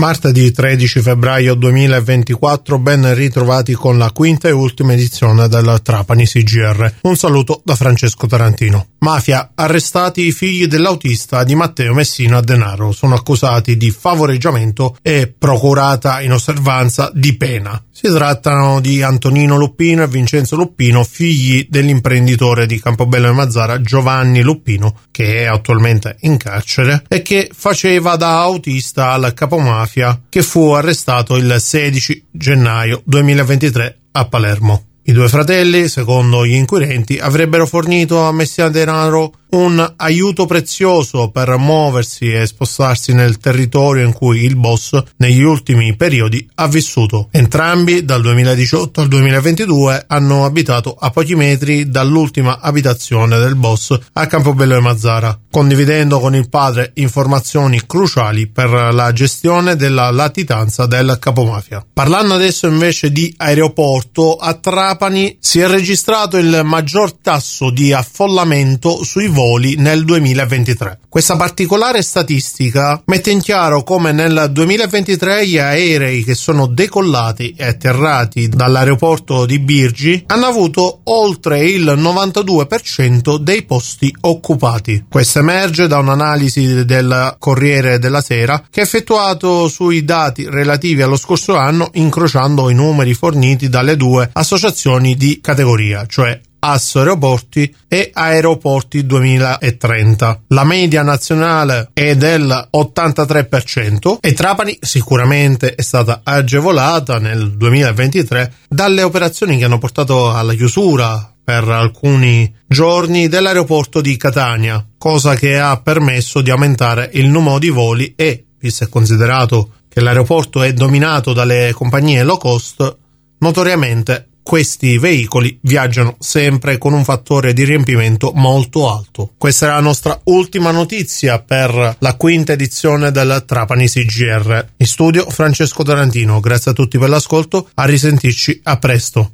Martedì 13 febbraio 2024, ben ritrovati con la quinta e ultima edizione del Trapani CGR. Un saluto da Francesco Tarantino. Mafia, arrestati i figli dell'autista di Matteo Messina Denaro. Sono accusati di favoreggiamento e procurata in osservanza di pena. Si trattano di Antonino Luppino e Vincenzo Luppino, figli dell'imprenditore di Campobello e Mazzara Giovanni Luppino, che è attualmente in carcere e che faceva da autista al capomafia che fu arrestato il 16 gennaio 2023 a Palermo. I due fratelli, secondo gli inquirenti, avrebbero fornito a Messina Denaro un aiuto prezioso per muoversi e spostarsi nel territorio in cui il boss negli ultimi periodi ha vissuto. Entrambi dal 2018 al 2022 hanno abitato a pochi metri dall'ultima abitazione del boss a Campobello e Mazzara, condividendo con il padre informazioni cruciali per la gestione della latitanza del capomafia. Parlando adesso invece di aeroporto, a Trapani si è registrato il maggior tasso di affollamento sui voli voli nel 2023. Questa particolare statistica mette in chiaro come nel 2023 gli aerei che sono decollati e atterrati dall'aeroporto di Birgi hanno avuto oltre il 92% dei posti occupati. Questo emerge da un'analisi del Corriere della Sera che ha effettuato sui dati relativi allo scorso anno incrociando i numeri forniti dalle due associazioni di categoria, cioè Asso Aeroporti e Aeroporti 2030. La media nazionale è del 83% e Trapani sicuramente è stata agevolata nel 2023 dalle operazioni che hanno portato alla chiusura per alcuni giorni dell'aeroporto di Catania, cosa che ha permesso di aumentare il numero di voli e, visto e considerato che l'aeroporto è dominato dalle compagnie low cost, notoriamente questi veicoli viaggiano sempre con un fattore di riempimento molto alto. Questa è la nostra ultima notizia per la quinta edizione del Trapani CGR. In studio Francesco Tarantino, grazie a tutti per l'ascolto, a risentirci a presto.